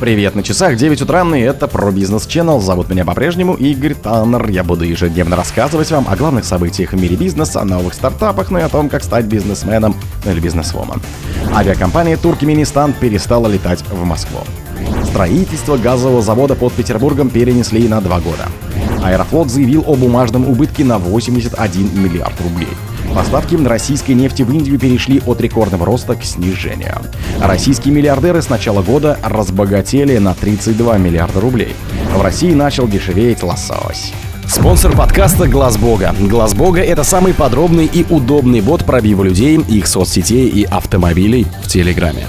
Привет, на часах 9 утра, и это про бизнес Channel. Зовут меня по-прежнему Игорь Таннер. Я буду ежедневно рассказывать вам о главных событиях в мире бизнеса, о новых стартапах, ну и о том, как стать бизнесменом или бизнесвомен. Авиакомпания Туркменистан перестала летать в Москву. Строительство газового завода под Петербургом перенесли на два года. Аэрофлот заявил о бумажном убытке на 81 миллиард рублей. Поставки российской нефти в Индию перешли от рекордного роста к снижению. Российские миллиардеры с начала года разбогатели на 32 миллиарда рублей. В России начал дешеветь лосось. Спонсор подкаста Глаз Бога. Глаз Бога это самый подробный и удобный бот пробива людей, их соцсетей и автомобилей в Телеграме.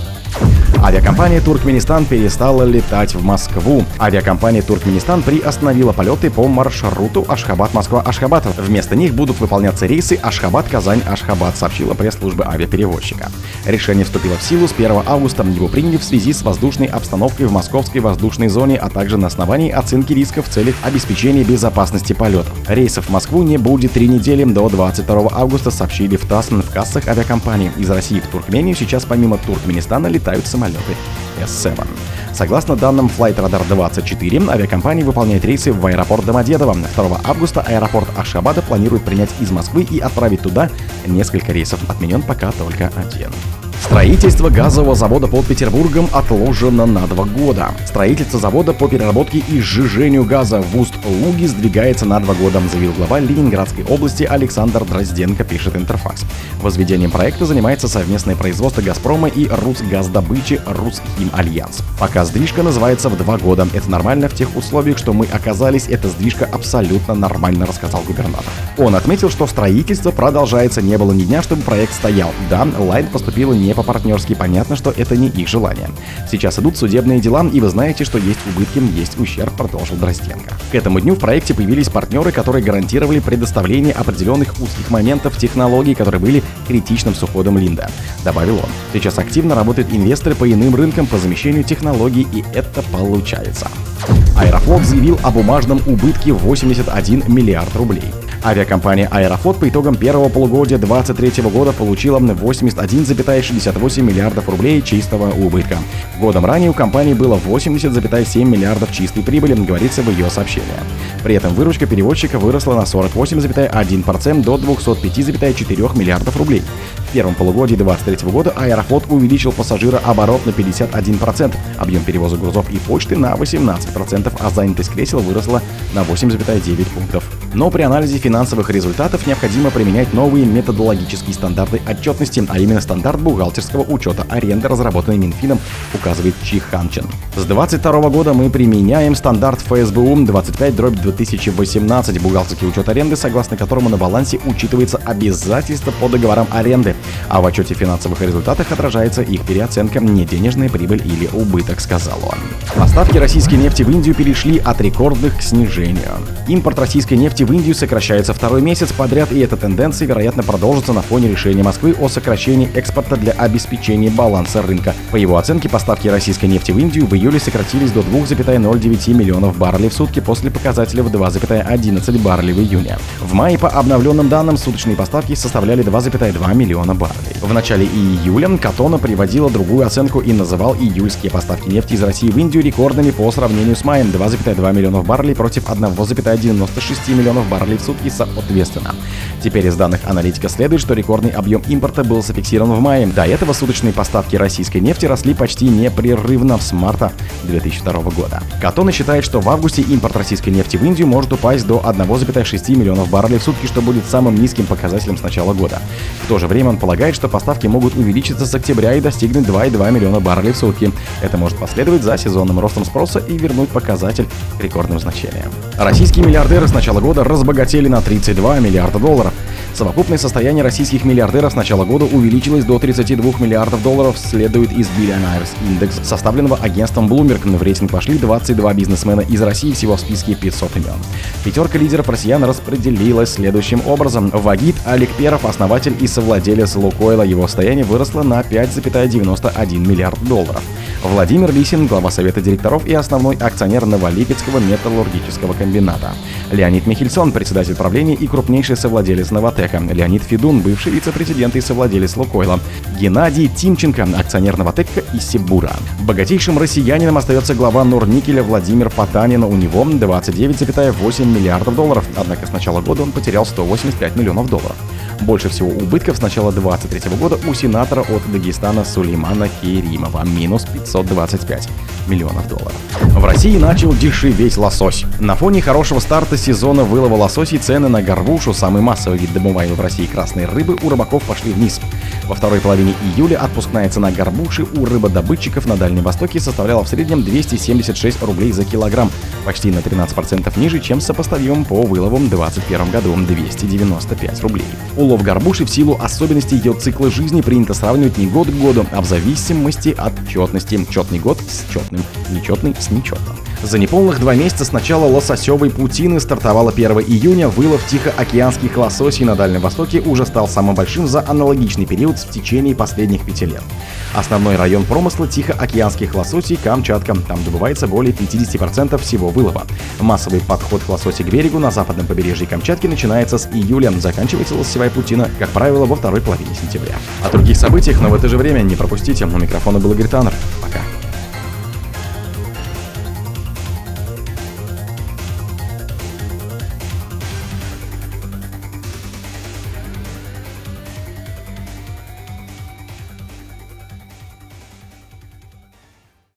Авиакомпания Туркменистан перестала летать в Москву. Авиакомпания Туркменистан приостановила полеты по маршруту Ашхабад-Москва-Ашхабад. Вместо них будут выполняться рейсы Ашхабад-Казань-Ашхабад, сообщила пресс-служба авиаперевозчика. Решение вступило в силу с 1 августа. Его приняли в связи с воздушной обстановкой в московской воздушной зоне, а также на основании оценки рисков в целях обеспечения безопасности полетов. Рейсов в Москву не будет три недели до 22 августа, сообщили в ТАСС в кассах авиакомпании. Из России в Туркмению сейчас помимо Туркменистана летают самолеты самолеты S-7. Согласно данным Flight Radar 24, авиакомпания выполняет рейсы в аэропорт Домодедово. 2 августа аэропорт Ашхабада планирует принять из Москвы и отправить туда несколько рейсов. Отменен пока только один. Строительство газового завода под Петербургом отложено на два года. Строительство завода по переработке и сжижению газа в Уст-Луге сдвигается на два года, заявил глава Ленинградской области Александр Дрозденко, пишет Интерфакс. Возведением проекта занимается совместное производство «Газпрома» и «Русгаздобычи» «РусХимАльянс». Пока сдвижка называется в два года. Это нормально в тех условиях, что мы оказались. Эта сдвижка абсолютно нормально, рассказал губернатор. Он отметил, что строительство продолжается. Не было ни дня, чтобы проект стоял. Да, Лайн поступила не по-партнерски, понятно, что это не их желание. Сейчас идут судебные дела, и вы знаете, что есть убытки, есть ущерб, продолжил Дростенко. К этому дню в проекте появились партнеры, которые гарантировали предоставление определенных узких моментов технологий, которые были критичным с уходом Линда. Добавил он. Сейчас активно работают инвесторы по иным рынкам по замещению технологий, и это получается. Аэрофлот заявил о бумажном убытке 81 миллиард рублей. Авиакомпания «Аэрофлот» по итогам первого полугодия 2023 года получила 81,68 миллиардов рублей чистого убытка. Годом ранее у компании было 80,7 миллиардов чистой прибыли, говорится в ее сообщении. При этом выручка перевозчика выросла на 48,1% до 205,4 миллиардов рублей. В первом полугодии 2023 года Аэрофлот увеличил пассажирооборот на 51%, объем перевоза грузов и почты на 18%, а занятость кресел выросла на 8,9 пунктов. Но при анализе финансовых результатов необходимо применять новые методологические стандарты отчетности, а именно стандарт бухгалтерского учета аренды, разработанный Минфином, указывает Чиханчин. С 2022 года мы применяем стандарт ФСБУ 25-2018 бухгалтерский учет аренды, согласно которому на балансе учитывается обязательство по договорам аренды, а в отчете финансовых результатах отражается их переоценка, не денежная прибыль или убыток, сказал он. Поставки российской нефти в Индию перешли от рекордных к снижению. Импорт российской нефти в Индию сокращается второй месяц подряд, и эта тенденция, вероятно, продолжится на фоне решения Москвы о сокращении экспорта для обеспечения баланса рынка. По его оценке, поставки российской нефти в Индию в июле сократились до 2,09 миллионов баррелей в сутки после показателя в 2,11 баррелей в июне. В мае по обновленным данным суточные поставки составляли 2,2 миллиона баррелей. В начале июля Катона приводила другую оценку и называл июльские поставки нефти из России в Индию рекордными по сравнению с маем 2,2 миллионов баррелей против 1,96 миллионов миллионов баррелей в сутки соответственно. Теперь из данных аналитика следует, что рекордный объем импорта был зафиксирован в мае. До этого суточные поставки российской нефти росли почти непрерывно с марта 2002 года. Катона считает, что в августе импорт российской нефти в Индию может упасть до 1,6 миллионов баррелей в сутки, что будет самым низким показателем с начала года. В то же время он полагает, что поставки могут увеличиться с октября и достигнуть 2,2 миллиона баррелей в сутки. Это может последовать за сезонным ростом спроса и вернуть показатель к рекордным значениям. Российские миллиардеры с начала года разбогатели на 32 миллиарда долларов. Совокупное состояние российских миллиардеров с начала года увеличилось до 32 миллиардов долларов, следует из Billionaires Index, составленного агентством Bloomberg. В рейтинг вошли 22 бизнесмена из России, всего в списке 500 имен. Пятерка лидеров россиян распределилась следующим образом. Вагит Олег Перов, основатель и совладелец Лукойла, его состояние выросло на 5,91 миллиард долларов. Владимир Лисин, глава Совета директоров и основной акционер Новолипецкого металлургического комбината. Леонид Михельсон, председатель правления и крупнейший совладелец Новотека. Леонид Федун, бывший вице-президент и совладелец Лукойла. Геннадий Тимченко, акционер Новотека и Сибура. Богатейшим россиянином остается глава Норникеля Владимир Потанин. У него 29,8 миллиардов долларов. Однако с начала года он потерял 185 миллионов долларов. Больше всего убытков с начала 2023 года у сенатора от Дагестана Сулеймана Керимова – минус 525 миллионов долларов. В России начал дешеветь лосось. На фоне хорошего старта сезона вылова лососей цены на горбушу, самый массовый вид добываемой в России красной рыбы, у рыбаков пошли вниз. Во второй половине июля отпускная цена горбуши у рыбодобытчиков на Дальнем Востоке составляла в среднем 276 рублей за килограмм, почти на 13% ниже, чем сопоставимым по выловам в 2021 году 295 рублей. Улов горбуши в силу особенностей ее цикла жизни принято сравнивать не год к году, а в зависимости от четности. Четный год с четным, нечетный с нечетным. За неполных два месяца с начала лососевой путины стартовало 1 июня. Вылов тихоокеанских лососей на Дальнем Востоке уже стал самым большим за аналогичный период в течение последних пяти лет. Основной район промысла тихоокеанских лососей – Камчатка. Там добывается более 50% всего вылова. Массовый подход к лососи к берегу на западном побережье Камчатки начинается с июля. Заканчивается лососевая путина, как правило, во второй половине сентября. О других событиях, но в это же время не пропустите. У микрофона был Игорь Таннер. Пока.